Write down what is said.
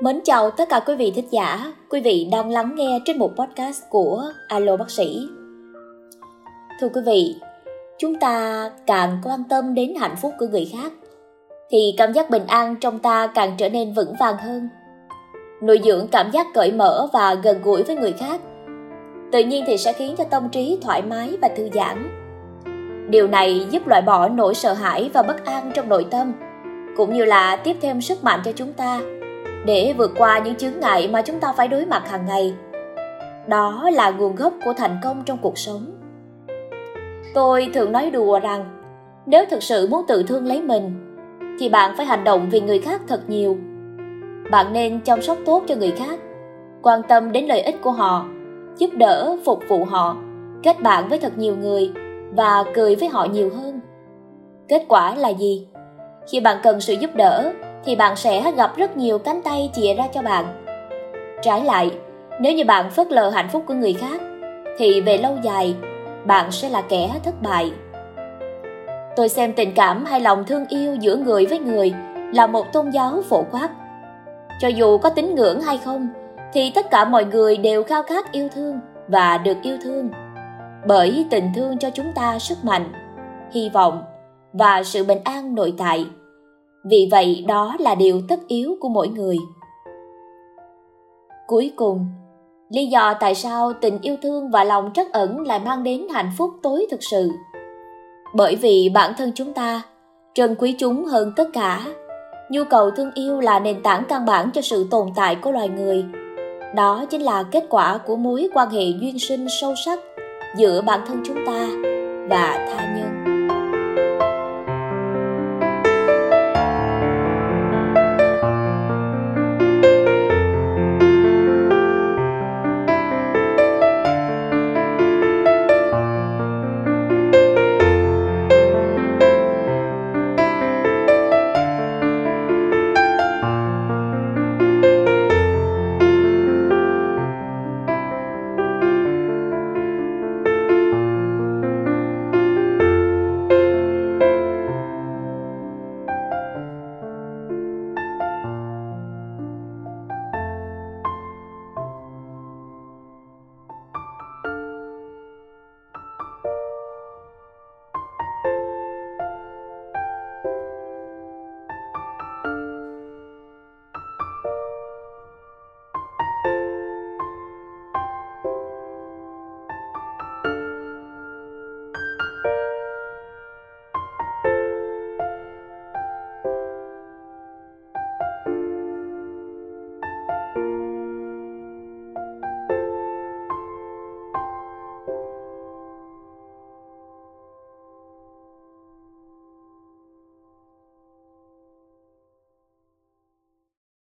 Mến chào tất cả quý vị thích giả, quý vị đang lắng nghe trên một podcast của Alo Bác sĩ. Thưa quý vị, chúng ta càng quan tâm đến hạnh phúc của người khác, thì cảm giác bình an trong ta càng trở nên vững vàng hơn. Nuôi dưỡng cảm giác cởi mở và gần gũi với người khác, tự nhiên thì sẽ khiến cho tâm trí thoải mái và thư giãn. Điều này giúp loại bỏ nỗi sợ hãi và bất an trong nội tâm, cũng như là tiếp thêm sức mạnh cho chúng ta để vượt qua những chướng ngại mà chúng ta phải đối mặt hàng ngày. Đó là nguồn gốc của thành công trong cuộc sống. Tôi thường nói đùa rằng, nếu thực sự muốn tự thương lấy mình, thì bạn phải hành động vì người khác thật nhiều. Bạn nên chăm sóc tốt cho người khác, quan tâm đến lợi ích của họ, giúp đỡ, phục vụ họ, kết bạn với thật nhiều người và cười với họ nhiều hơn. Kết quả là gì? Khi bạn cần sự giúp đỡ, thì bạn sẽ gặp rất nhiều cánh tay chìa ra cho bạn. Trái lại, nếu như bạn phớt lờ hạnh phúc của người khác, thì về lâu dài, bạn sẽ là kẻ thất bại. Tôi xem tình cảm hay lòng thương yêu giữa người với người là một tôn giáo phổ quát. Cho dù có tín ngưỡng hay không, thì tất cả mọi người đều khao khát yêu thương và được yêu thương. Bởi tình thương cho chúng ta sức mạnh, hy vọng và sự bình an nội tại vì vậy, đó là điều tất yếu của mỗi người. Cuối cùng, lý do tại sao tình yêu thương và lòng trắc ẩn lại mang đến hạnh phúc tối thực sự. Bởi vì bản thân chúng ta, trân quý chúng hơn tất cả. Nhu cầu thương yêu là nền tảng căn bản cho sự tồn tại của loài người. Đó chính là kết quả của mối quan hệ duyên sinh sâu sắc giữa bản thân chúng ta và tha nhân.